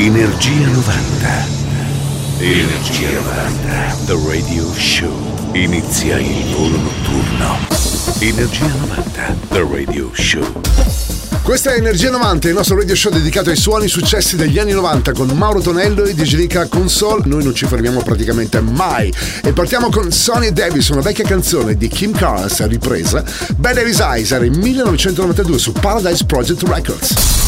Energia 90. Energia 90. The Radio Show. Inizia il volo notturno. Energia 90. The Radio Show. Questa è Energia 90, il nostro radio show dedicato ai suoni successi degli anni 90 con Mauro Tonello e Digilica Console. Noi non ci fermiamo praticamente mai. E partiamo con Sonny Davis, una vecchia canzone di Kim Carnes ripresa. Bad Davis Eyes era in 1992 su Paradise Project Records.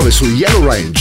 Up del 99 su Yellow Range.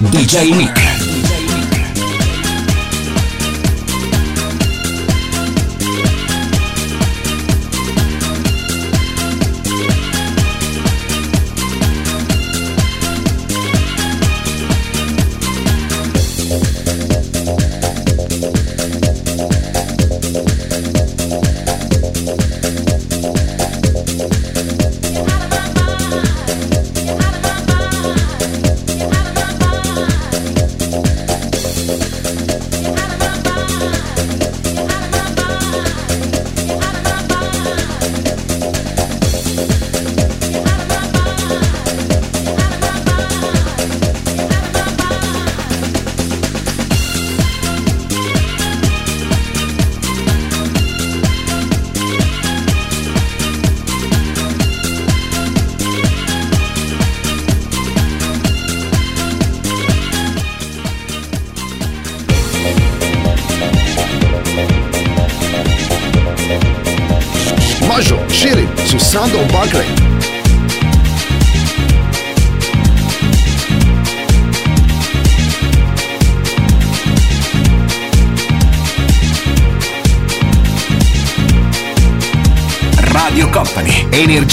DJ Nick.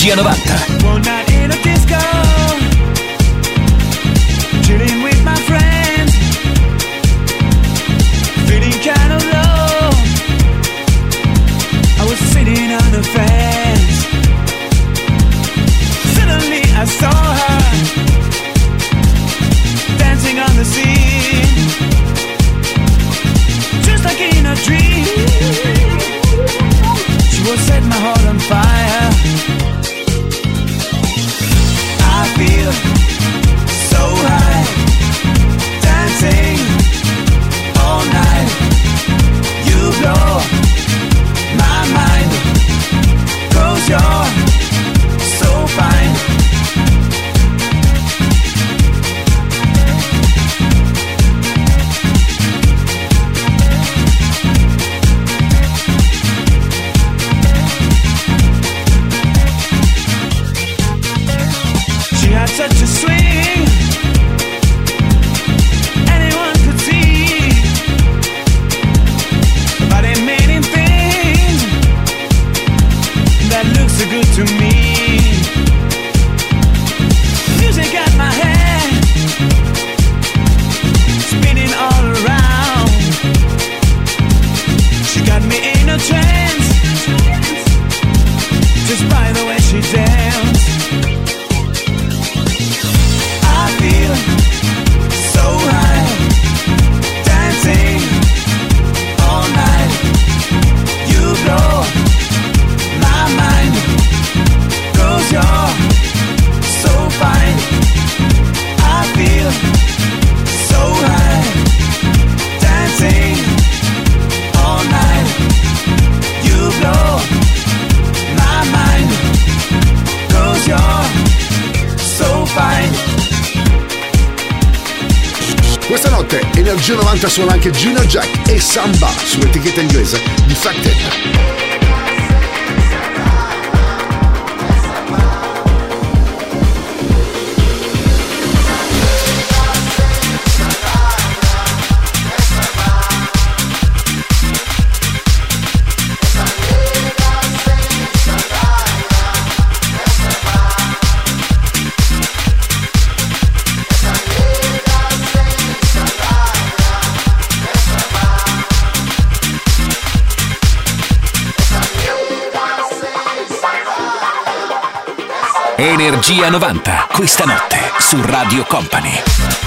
Energia 90. 90, questa notte su Radio Company.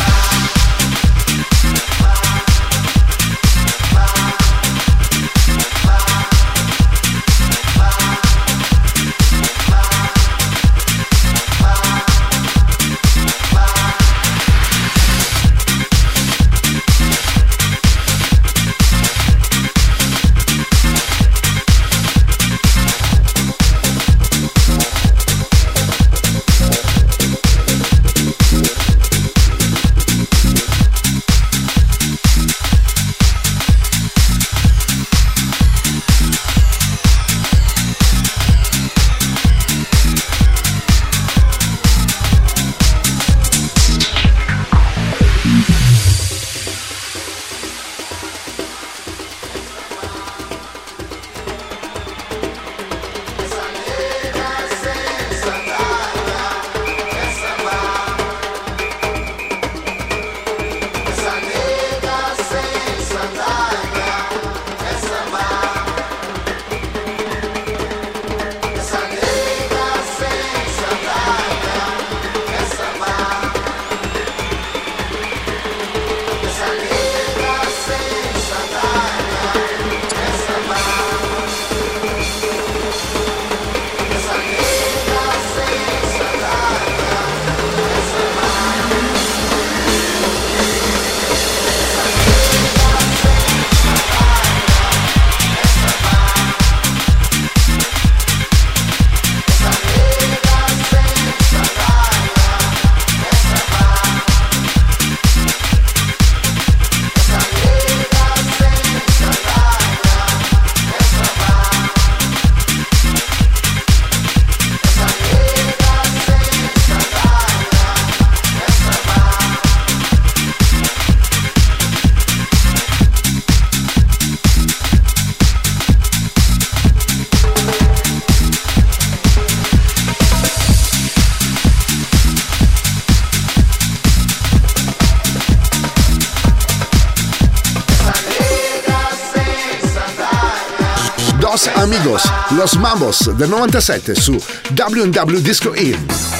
Los Mambos del 97 su WW Disco In.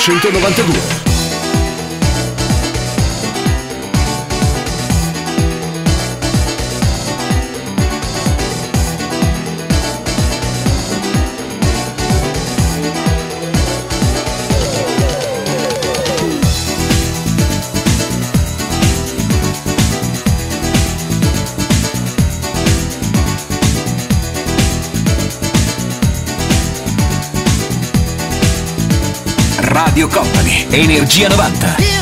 1992. Energia 90.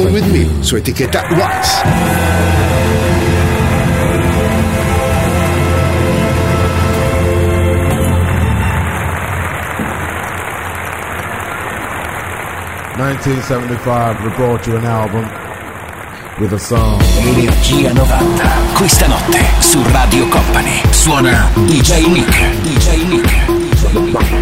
Trouble With Me su etichetta Wax. Nineteen seventy five, we brought you an album with a song. Energia 90. Questa notte su Radio Company suona DJ Nick. DJ Nick. DJ Nick.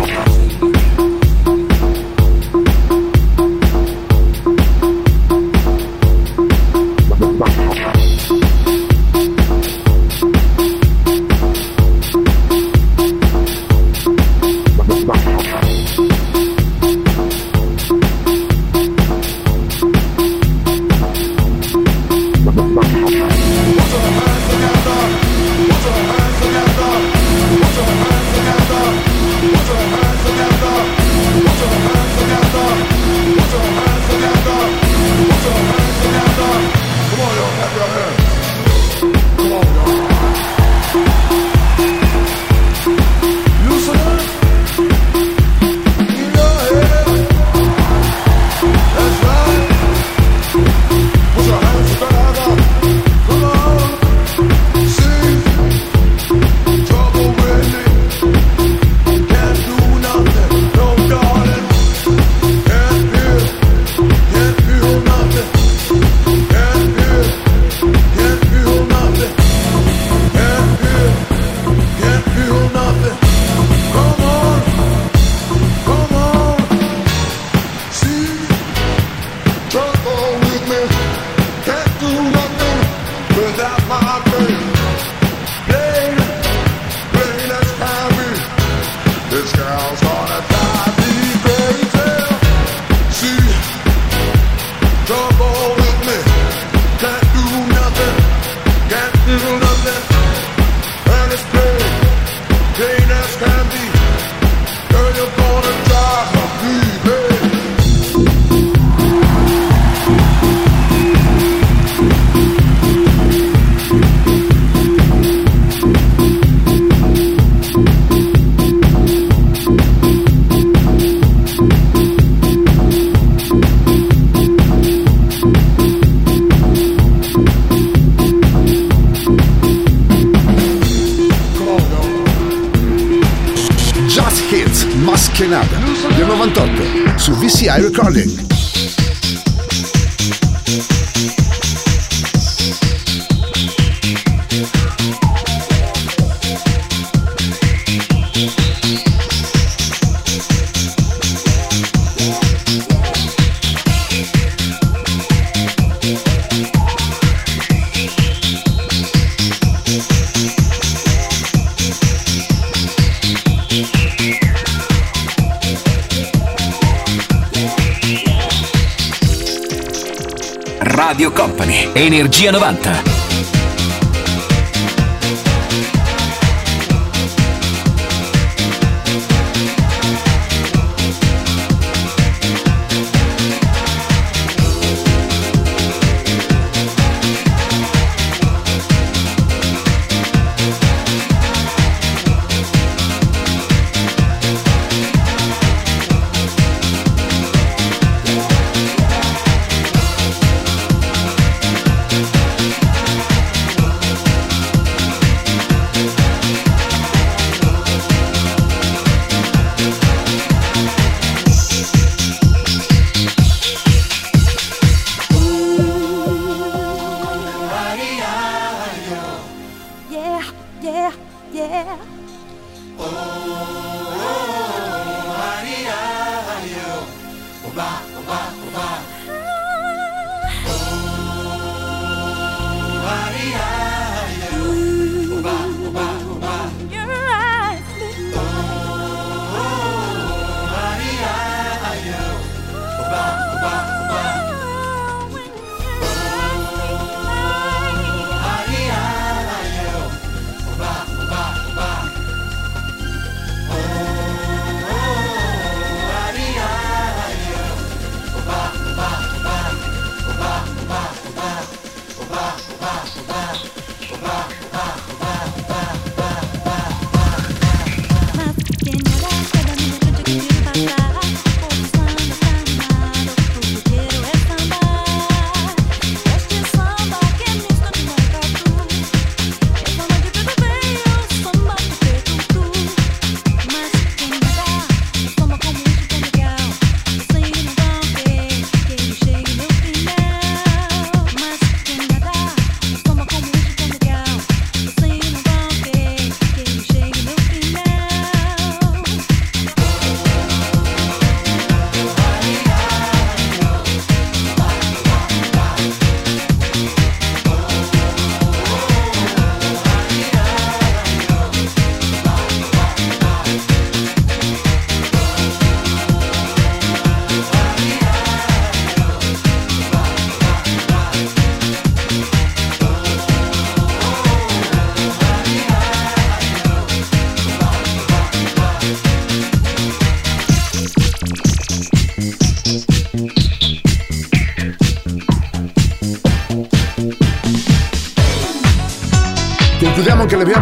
Energia 90.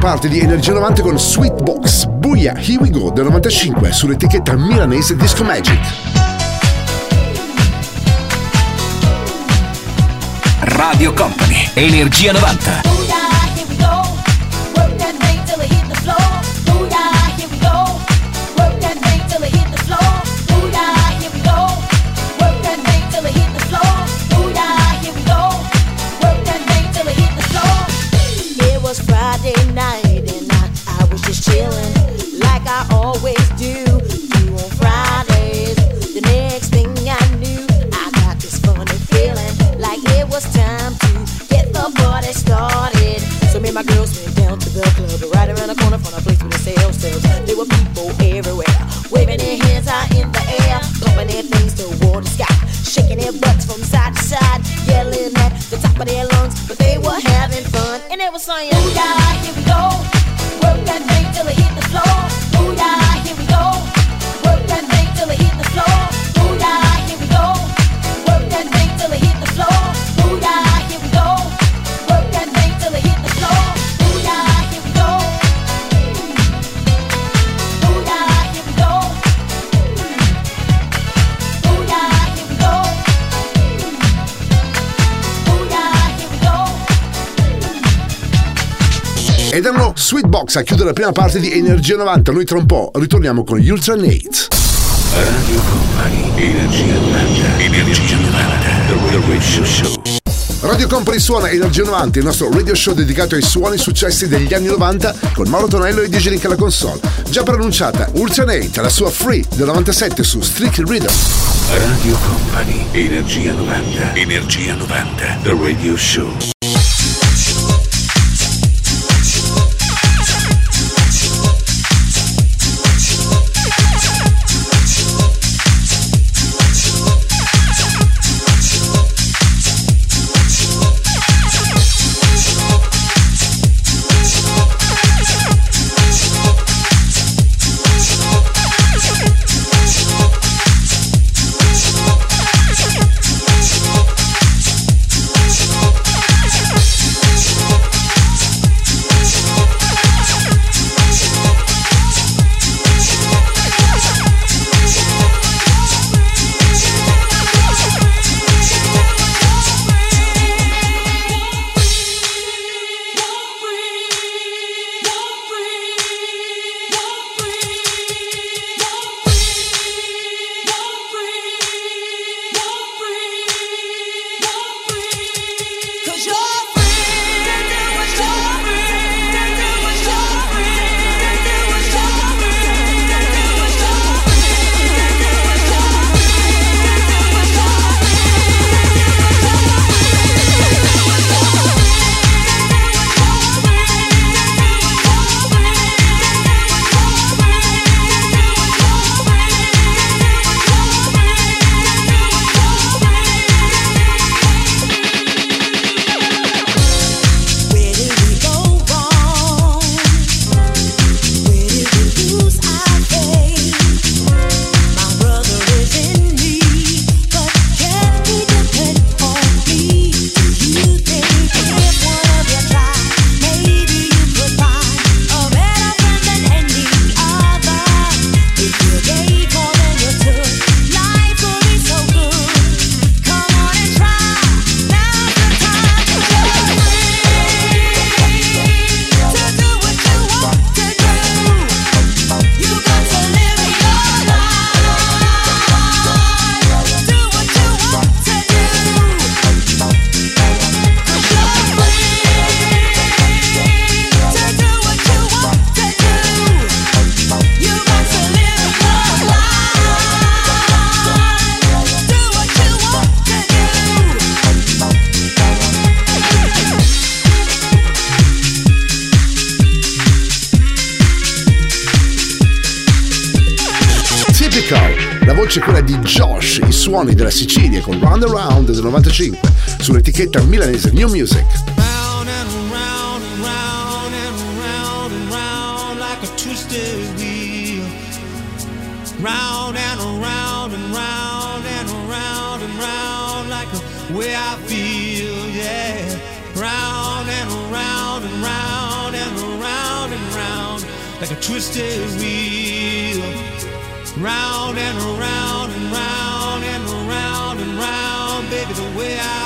Parte di Energia 90 con Sweet Box, Buia, Here We Go del 95 sull'etichetta milanese Disco Magic. Radio Company, Energia 90. Sweetbox a chiudere la prima parte di Energia 90. Noi tra un po' ritorniamo con gli Ultra Nate. Radio Company, Energia 90, Energia 90, The Radio Show. Radio Company suona Energia 90, il nostro radio show dedicato ai suoni successi degli anni 90 con Mauro Tonello e DJ Link alla console. Già pronunciata Ultra Nate, la sua Free del 97 su Strictly Rhythm. Radio Company, Energia 90, Energia 90, The Radio Show. Sull'etichetta milanese New Music. Round and around and round and around and round like the way I feel, yeah. Round and around and round and around and round like a twisted wheel. Round and around and round and around and round, baby, the way I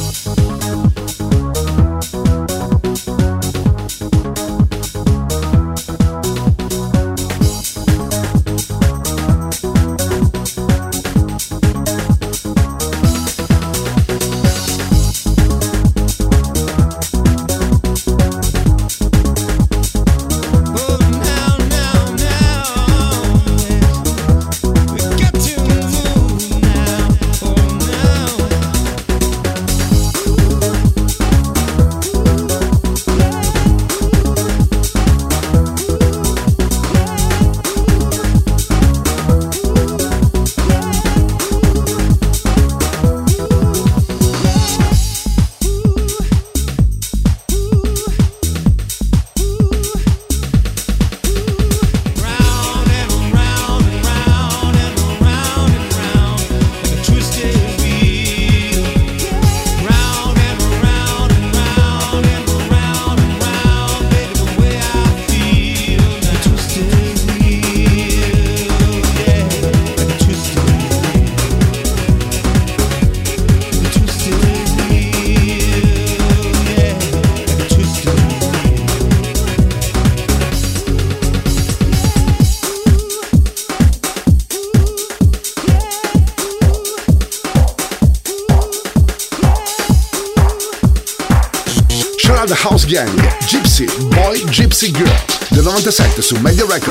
Sexy Girl del 97 su Media Records.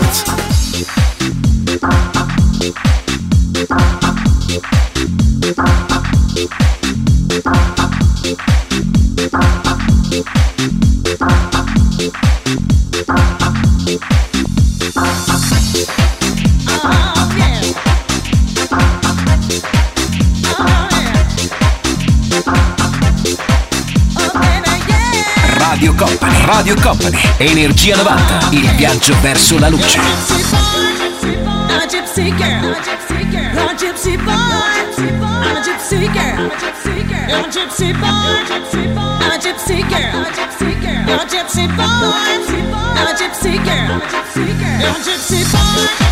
Energia 90, il viaggio verso la luce. A gypsy girl, a gypsy boy, a gypsy girl, a gypsy boy, a gypsy girl, a gypsy boy, a gypsy girl, a gypsy boy.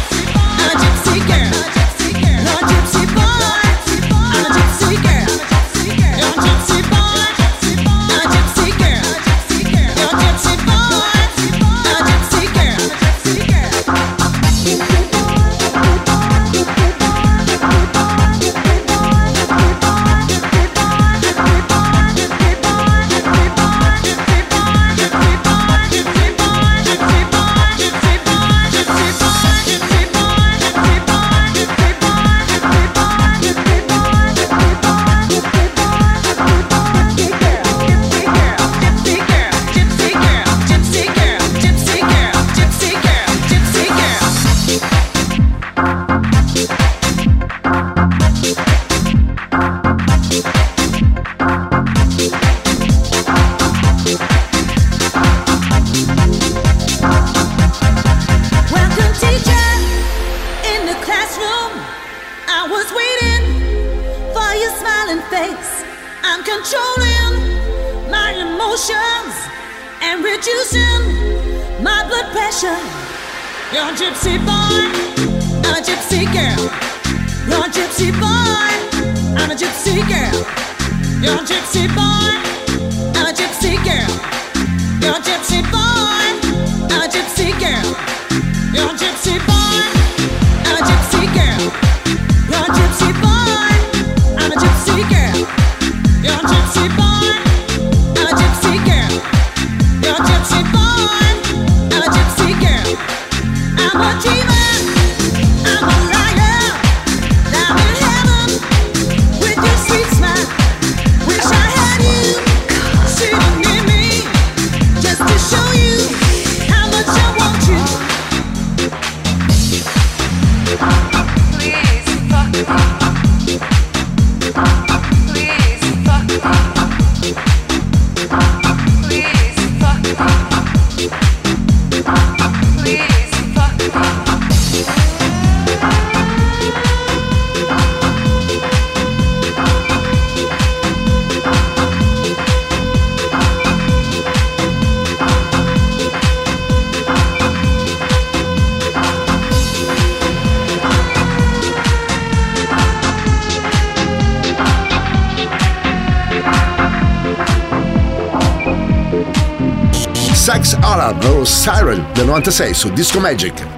96 su Disco Magic.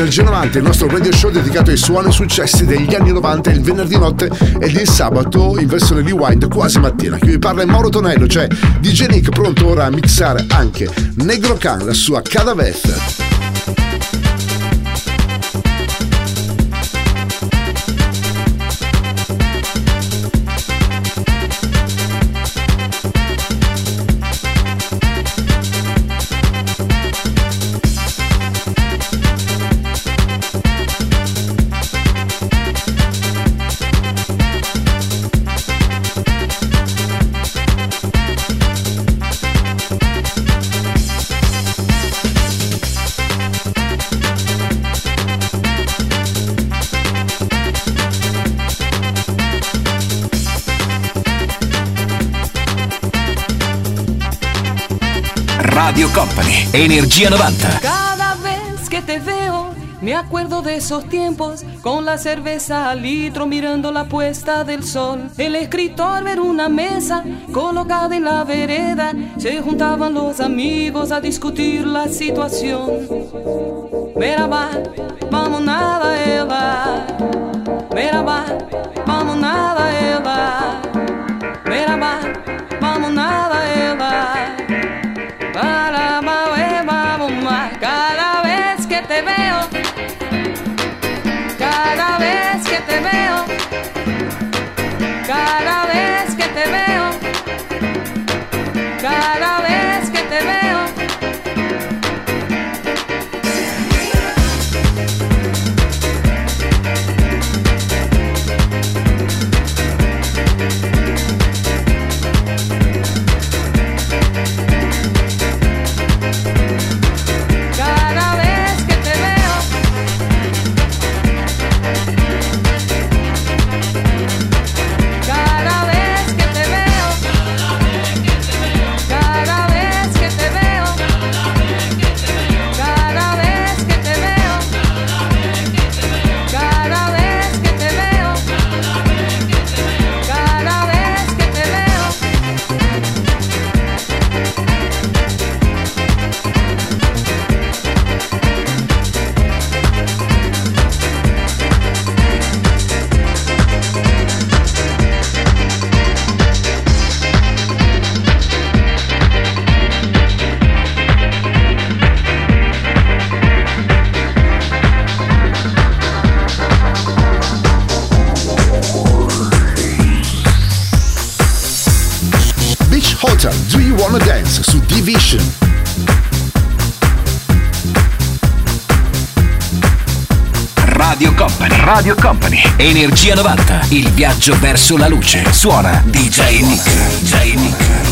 Energia 90, il nostro radio show dedicato ai suoni e successi degli anni 90 il venerdì notte ed il sabato in versione rewind quasi mattina. Chi vi parla è Mauro Tonello, cioè DJ Nick pronto ora a mixare anche Negro Can, la sua Cadavet. Company, Energia 90. Cada vez que te veo, me acuerdo de esos tiempos, con la cerveza al litro mirando la puesta del sol. El escritor ver una mesa colocada en la vereda, se juntaban los amigos a discutir la situación. Merhaba, vamos nada ela. Merhaba, Wanna Dance su Division. Radio Company, Radio Company, Energia 90, il viaggio verso la luce. Suona DJ Nick, DJ Nick.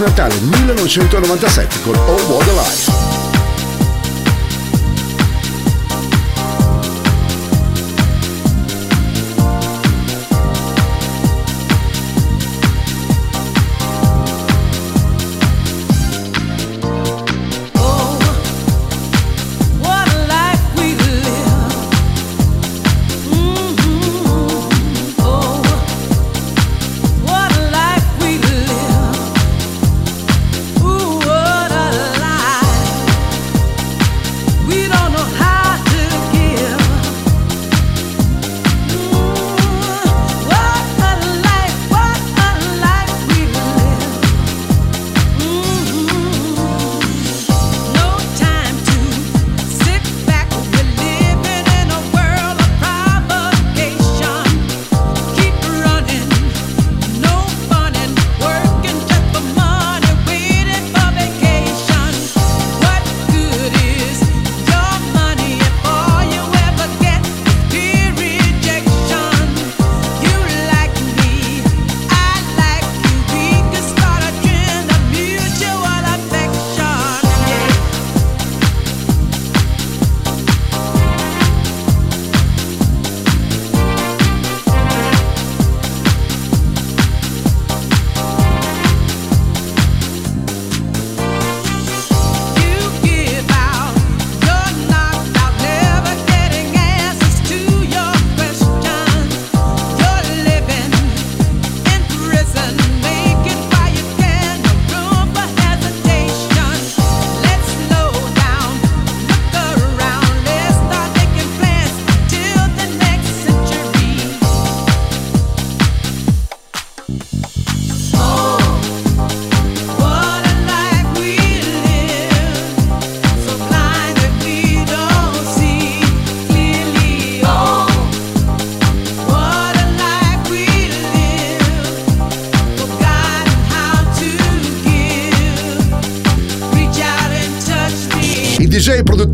Natale 1997 con Oh What a Life.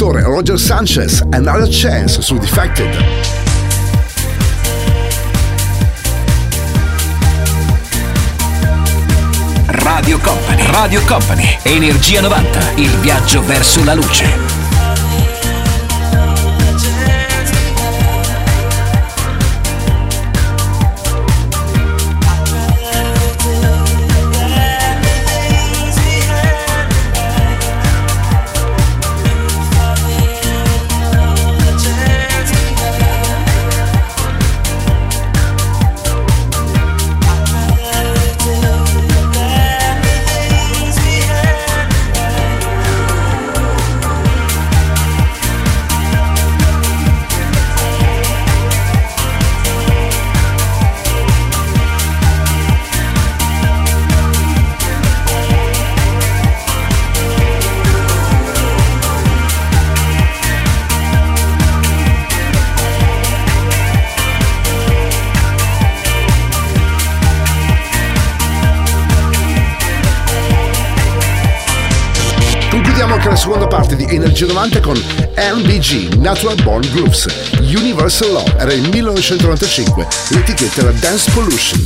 Produttore Roger Sanchez, Another Chance su Defected. Radio Company, Radio Company, Energia 90, il viaggio verso la luce. Energia 90 con NBG, Natural Born Grooves, Universal Law, era il 1995, l'etichetta era Dance Pollution.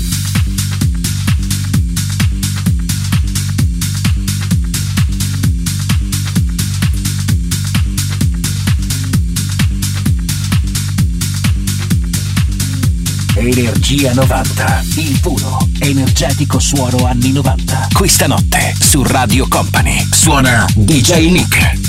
Energia 90, il puro, energetico suono anni 90. Questa notte su Radio Company suona DJ Nick.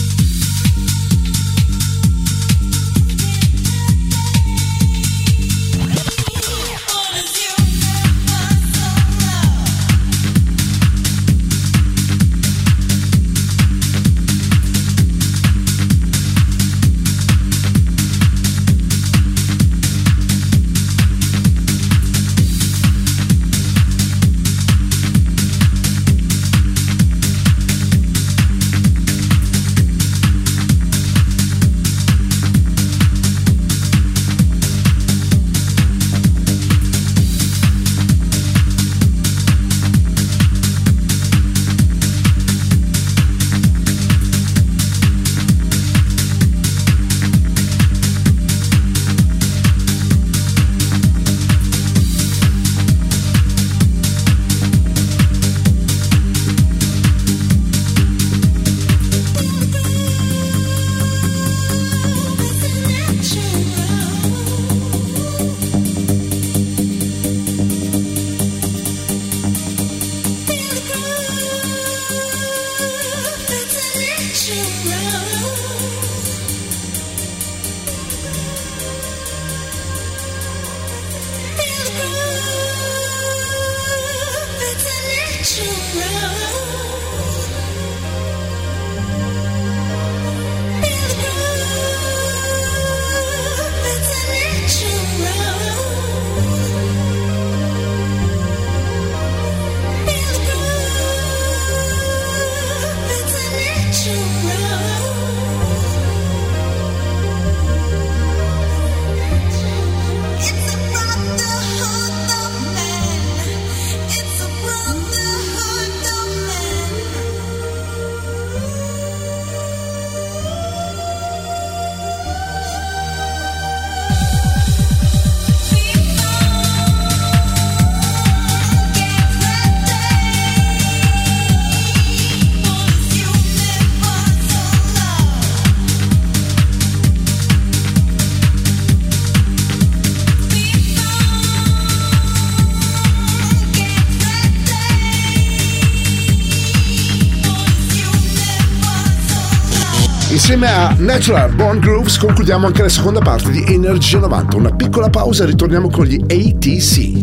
Insieme a Natural Born Grooves concludiamo anche la seconda parte di Energia 90. Una piccola pausa e ritorniamo con gli ATC.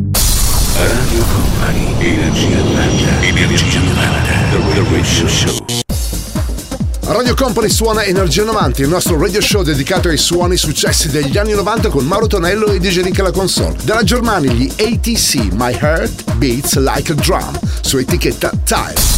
Radio Company, Energia 90, Energia 90, The Radio Show. Radio Company suona Energia 90, il nostro radio show dedicato ai suoni successi degli anni 90 con Mauro Tonello e DJ Nick alla console. Dalla Germania gli ATC, My Heart Beats Like a Drum, su etichetta Time.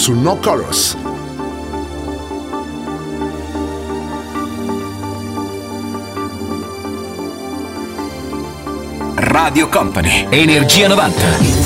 su No Chorus. Radio Company, Energia 90.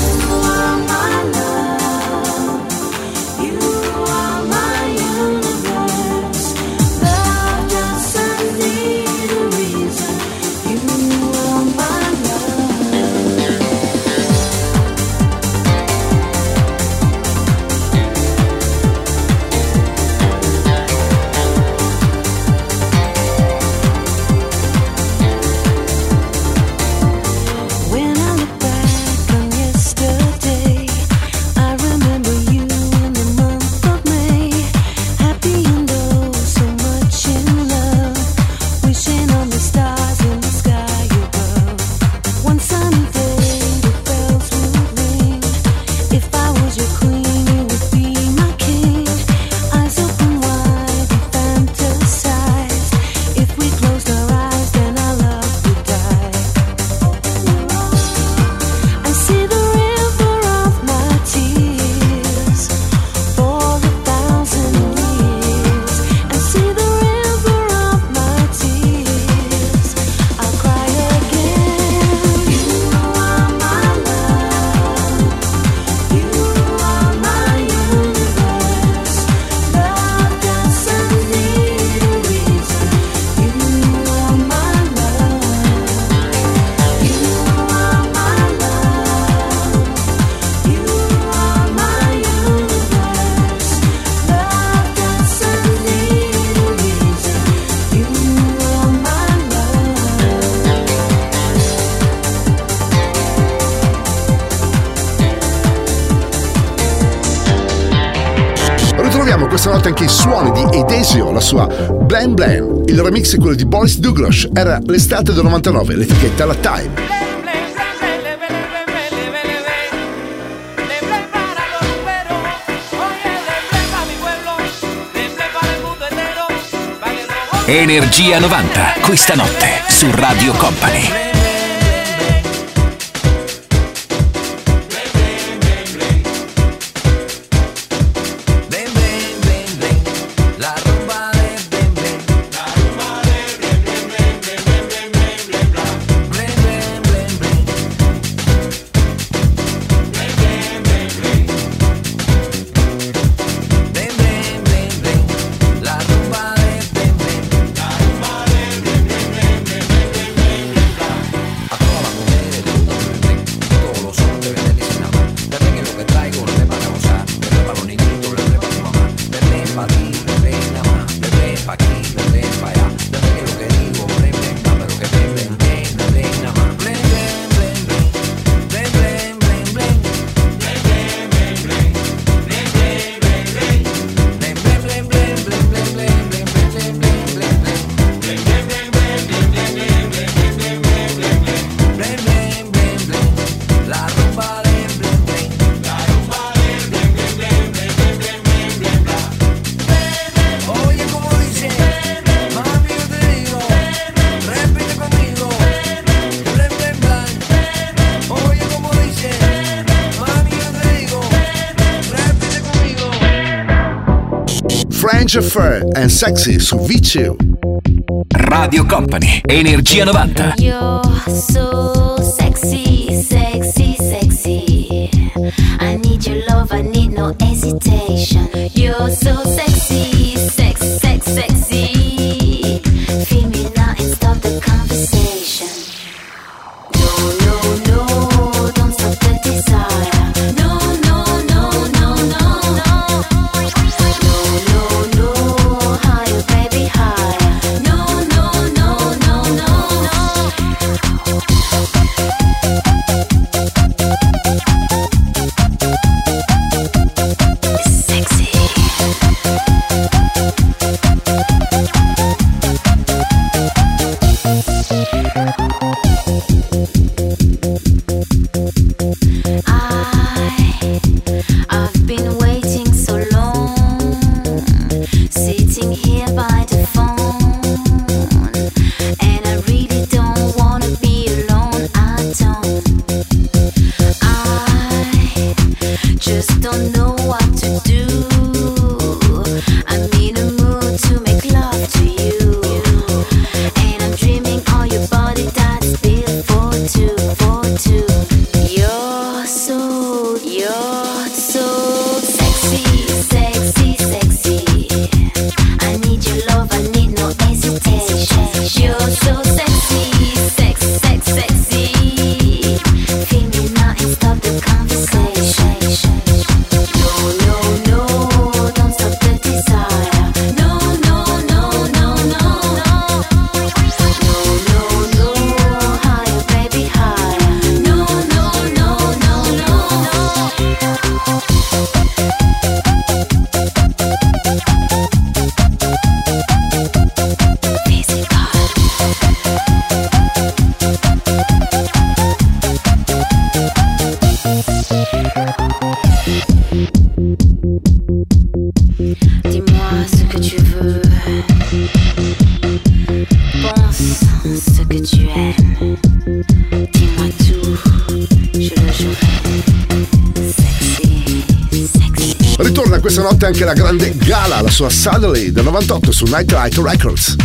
fosse quello di Boris Douglas. Era l'estate del 99, l'etichetta la Time. Energia 90, questa notte su Radio Company. Roger Fur and Sexy su VCU. Radio Company, Energia 90. You're so su Night Rider Records.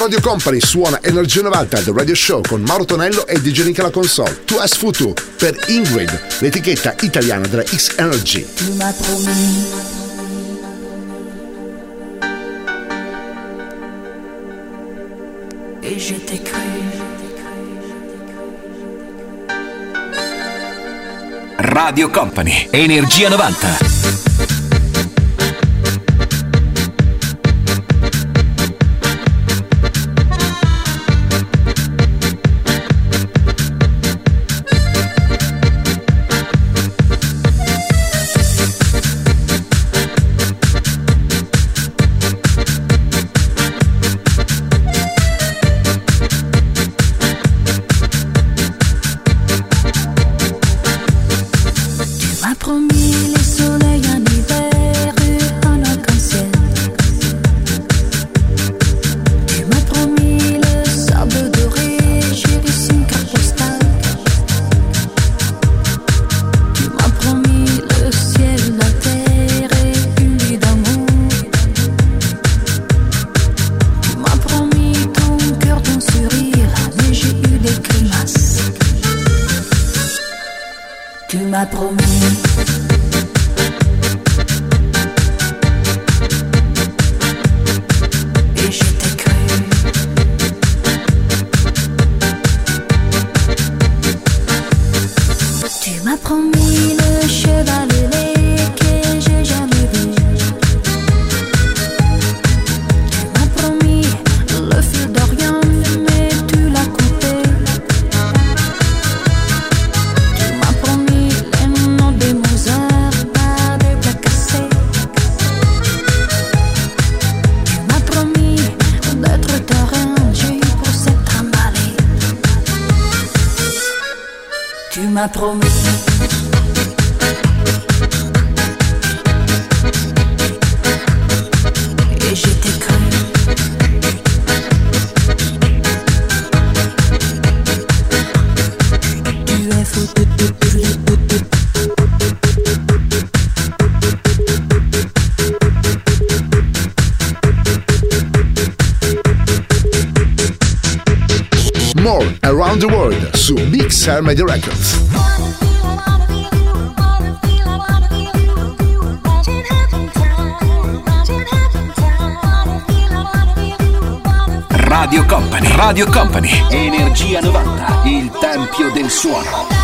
Radio Company suona Energia 90 The Radio Show con Mauro Tonello e DJ Nick alla console. Tu as Futu per Ingrid, l'etichetta italiana della X Energy. Tu m'as promis Et je t'ai cru. Radio Company, Energia 90. promis. Sir Made Records. Radio Company, Radio Company, Energia 90, il tempio del suono.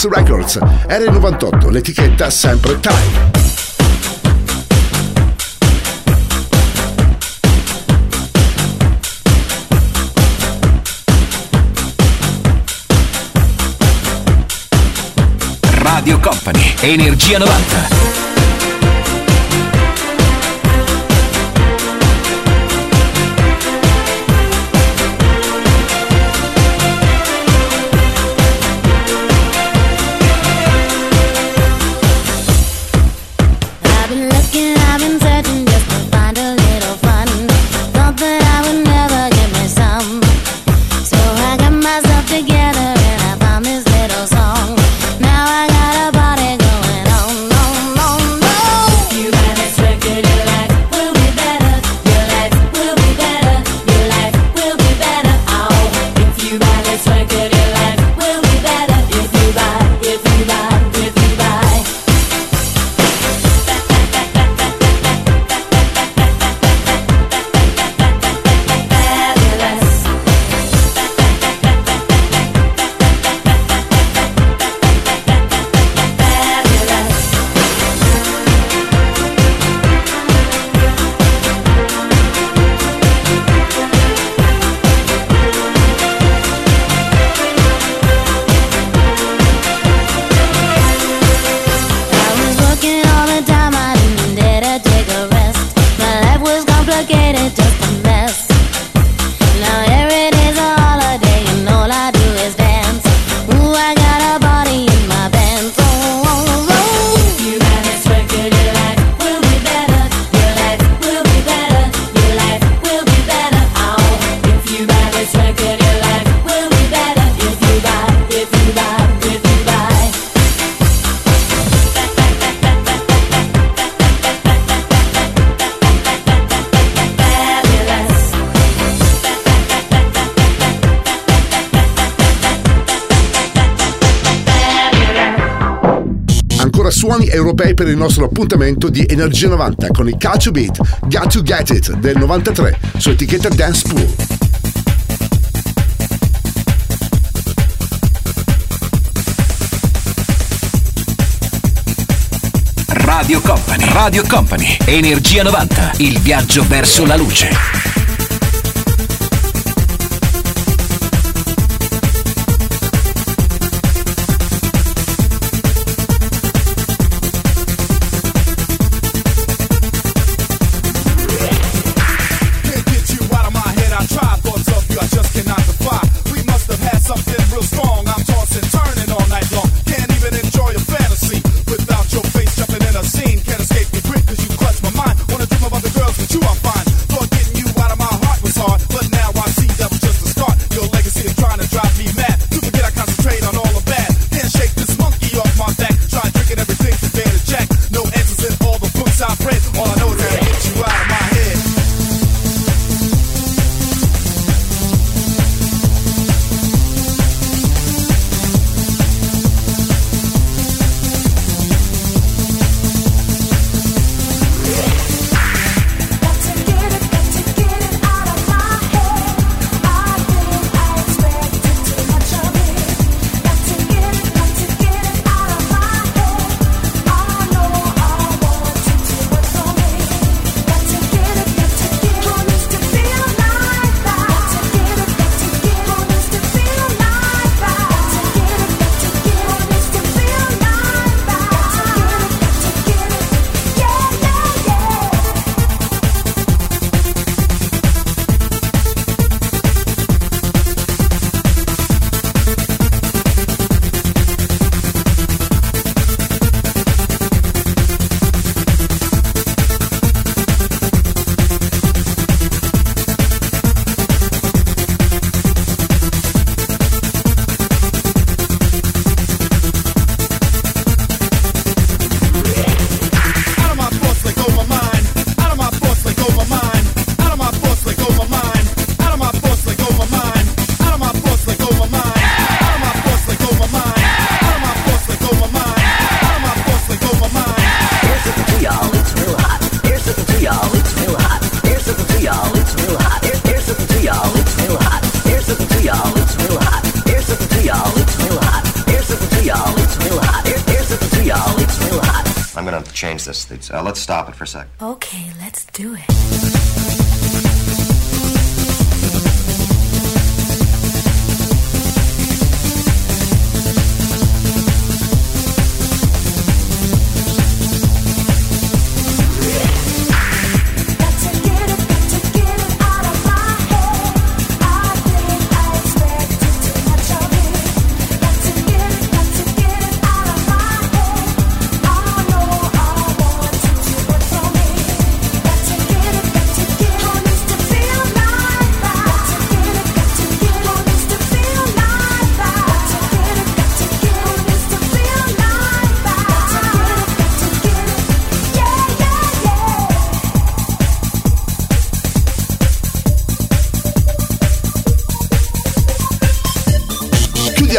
Pulse Records. Era il 98, l'etichetta sempre Time. Radio Company, Energia 90. nostro appuntamento di Energia 90 con il calcio beat Got to Get It del 93 su etichetta Dance Pool. Radio Company, Radio Company, Energia 90, il viaggio verso la luce.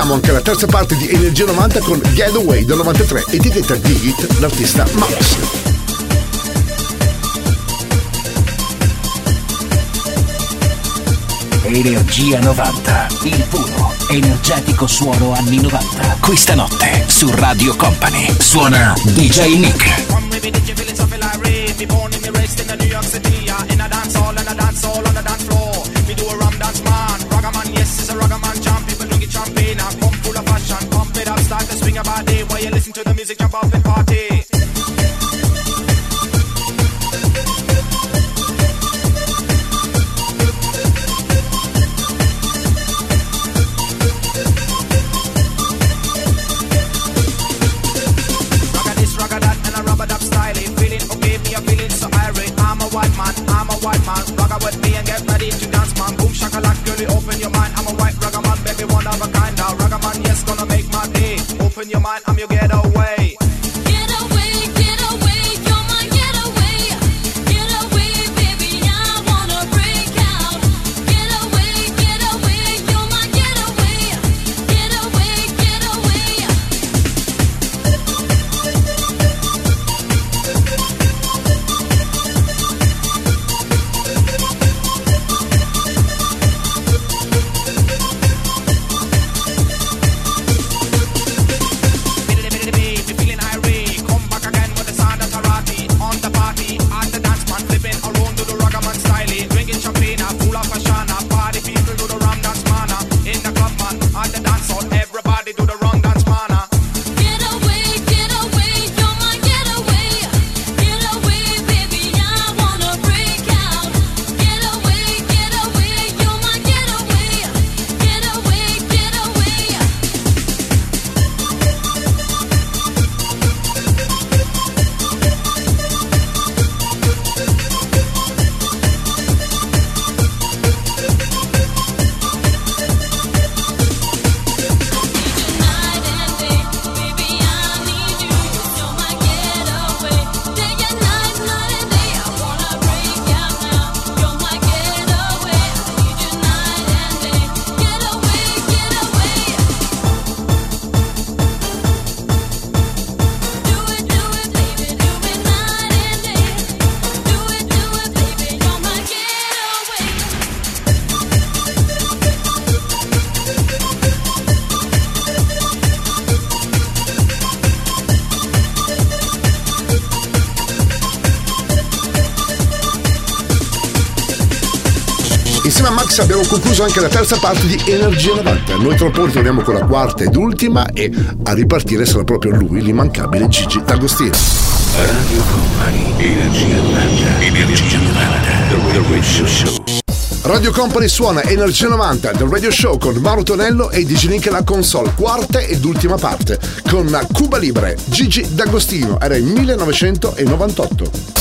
Abbiamo anche la terza parte di Energia 90 con Getaway del 93, etichetta Digit, l'artista Max. Energia 90, il puro, energetico suono anni 90. Questa notte su Radio Company suona DJ Nick. Come with me, did you feel it? So feel like rain. Me born in me raised in the New York City. Yeah, in a dance hall, and a dance hall on the dance While you listen to the music, jump up and party. Ragga this, ragga that, concluso anche la terza parte di Energia 90. Noi tra poco torniamo con la quarta ed ultima e a ripartire sarà proprio lui, l'immancabile Gigi D'Agostino. Radio Company, Energia 90, Energia 90, The Radio Show. Radio Company suona Energia 90 del Radio Show con Mauro Tonello e DJ Nick la console, quarta ed ultima parte, con Cuba Libre, Gigi D'Agostino, era il 1998.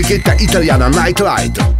etichetta italiana Nightlight.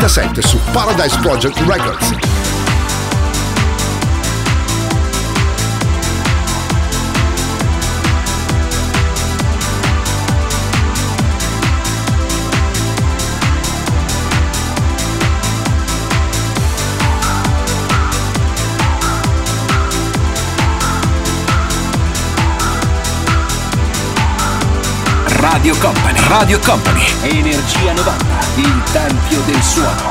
1997 su Paradise Project Records. Radio Company. Radio Company tempio del suono.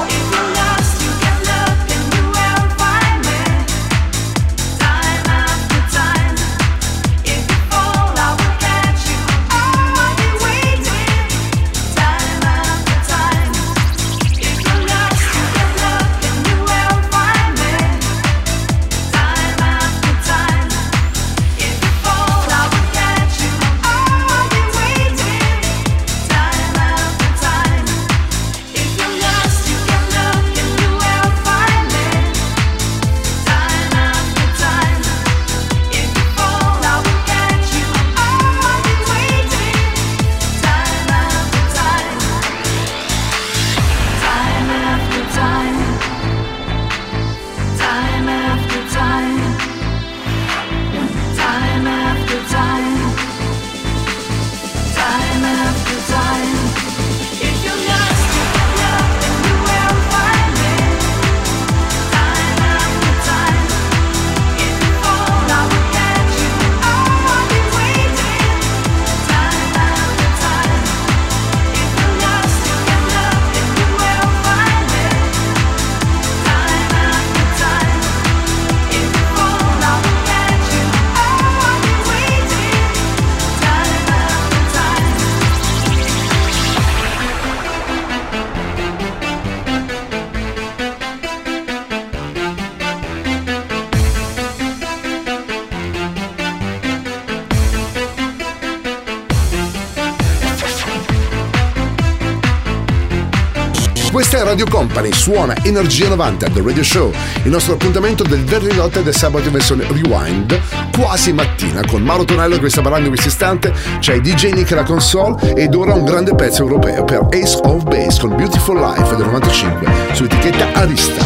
Suona Energia 90 The Radio Show, il nostro appuntamento del venerdì notte del sabato in versione rewind, quasi mattina, con Mauro Tonello che sta parlando in questo istante, c'è DJ Nick alla console ed ora un grande pezzo europeo per Ace of Base con Beautiful Life del 95 su etichetta Arista.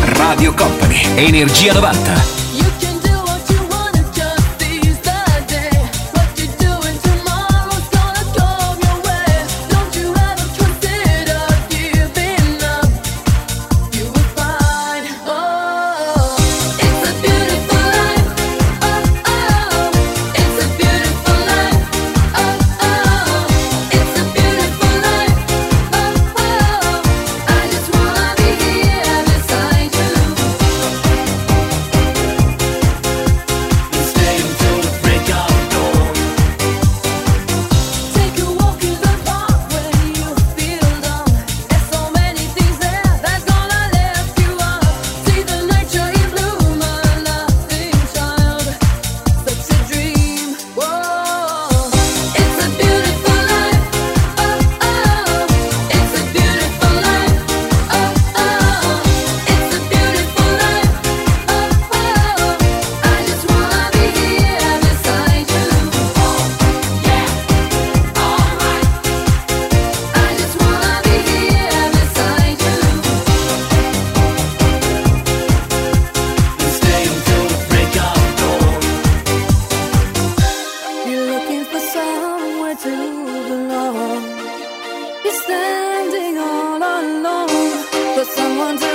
Radio Company, Energia 90. Someone. someone's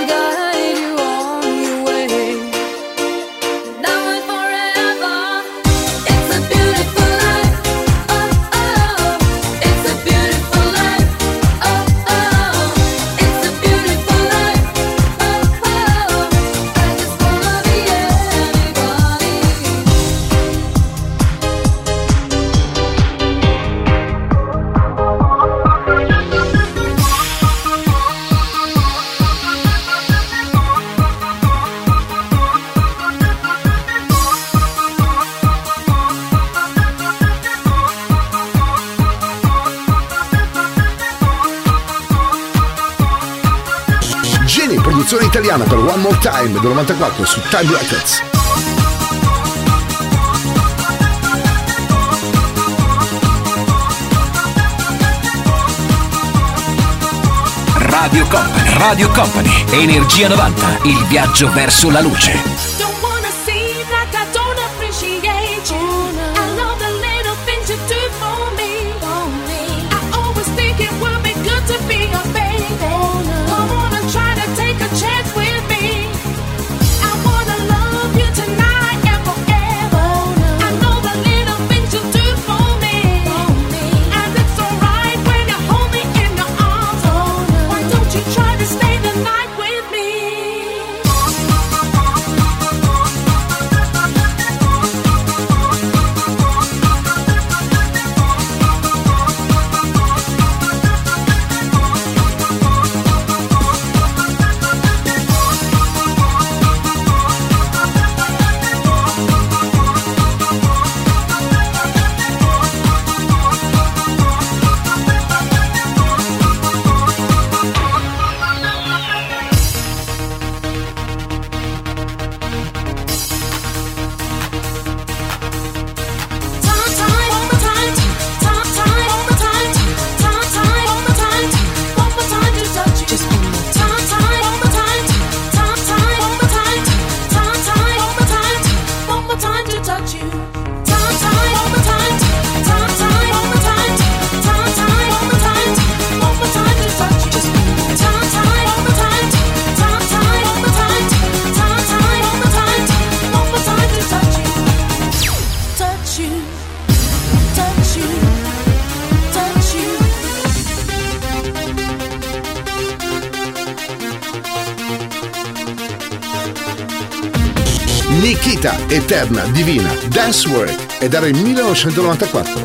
del 94 su Time Records. Radio Company, Radio Company, Energia 90, il viaggio verso la luce. Eterna, Divina, Dancework ed era il 1994.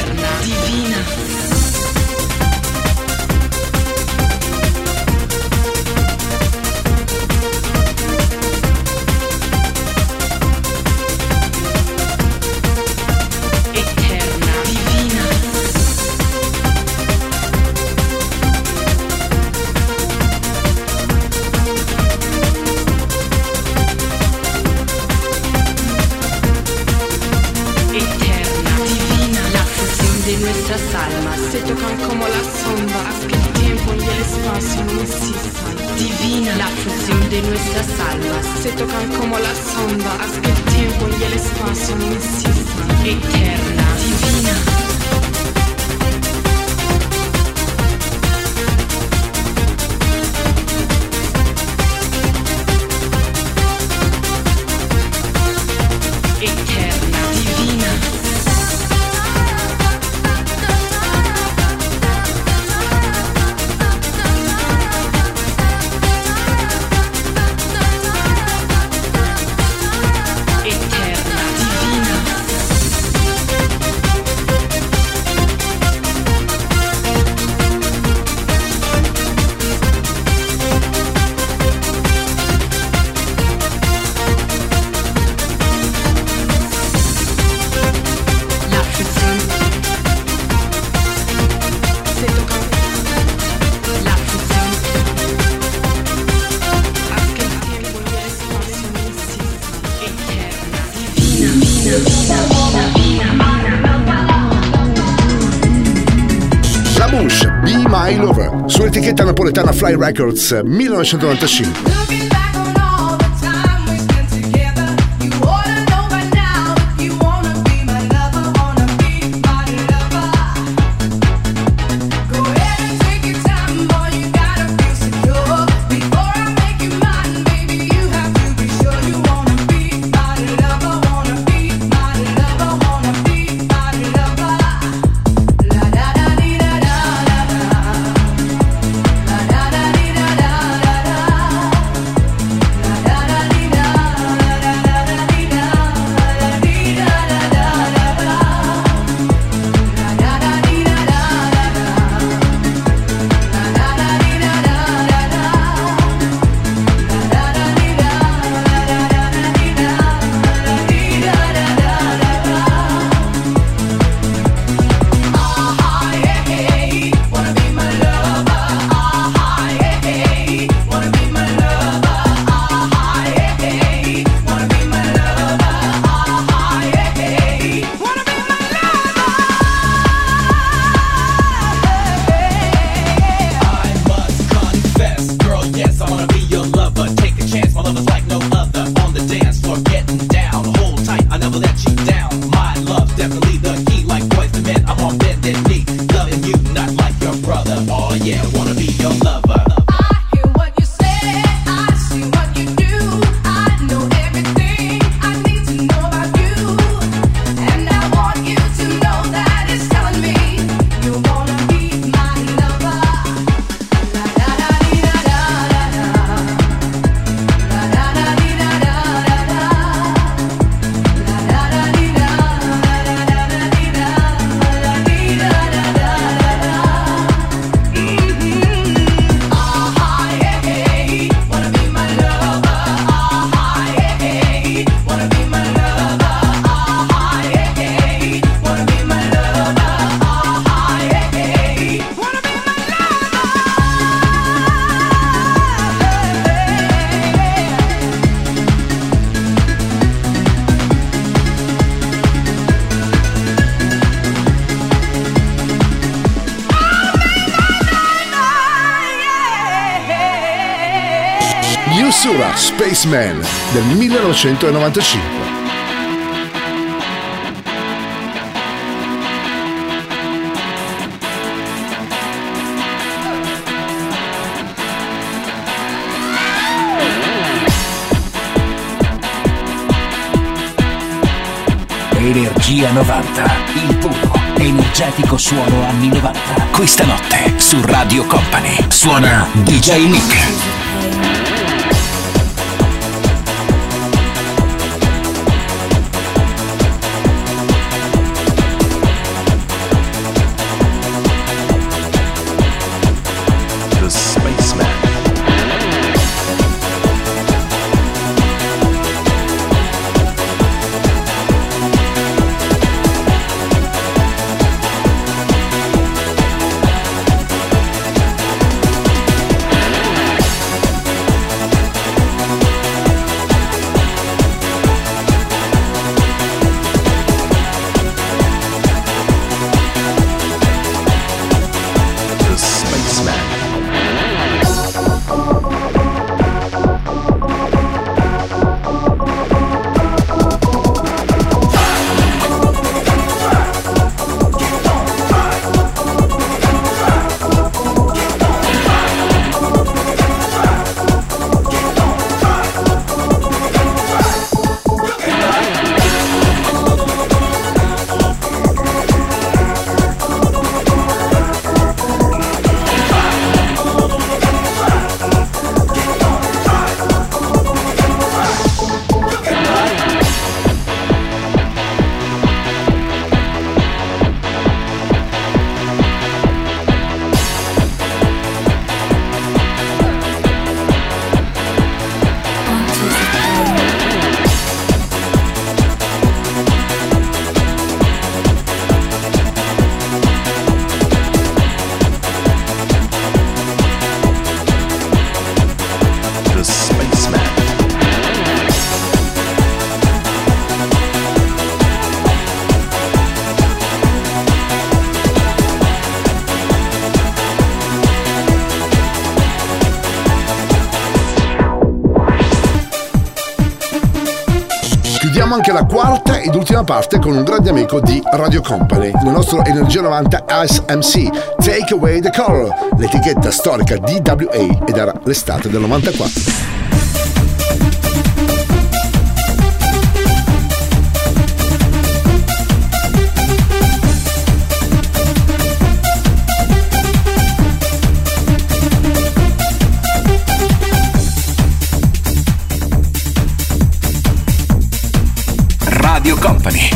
Records 1995. 1995. Energia 90, il puro, energetico suono anni 90. Questa notte su Radio Company suona DJ Nick. anche la quarta ed ultima parte con un grande amico di Radio Company, il nostro Energia 90 SMC, Take Away the Color, l'etichetta storica DWA ed era l'estate del 94.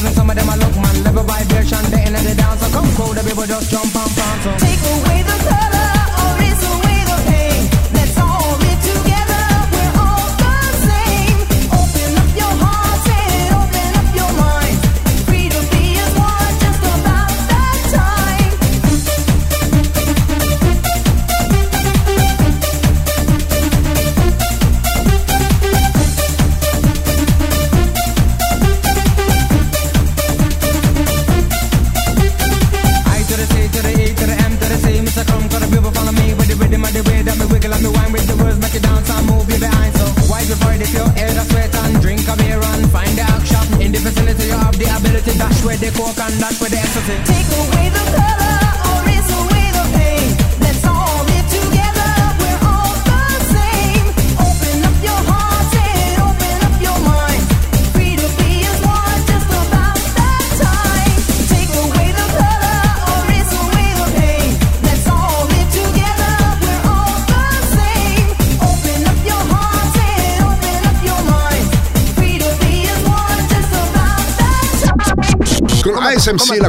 Even some of them are look man, level vibration, they in the dance. So come cold, the people just jump and bounce. So. Take away.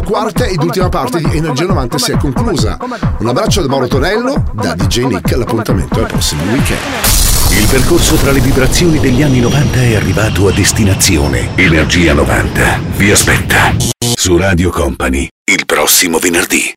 Quarta ed ultima parte di Energia 90 si è conclusa. Un abbraccio da Mauro Tonello, da DJ Nick, l'appuntamento il prossimo weekend. Il percorso tra le vibrazioni degli anni 90 è arrivato a destinazione. Energia 90 vi aspetta su Radio Company il prossimo venerdì.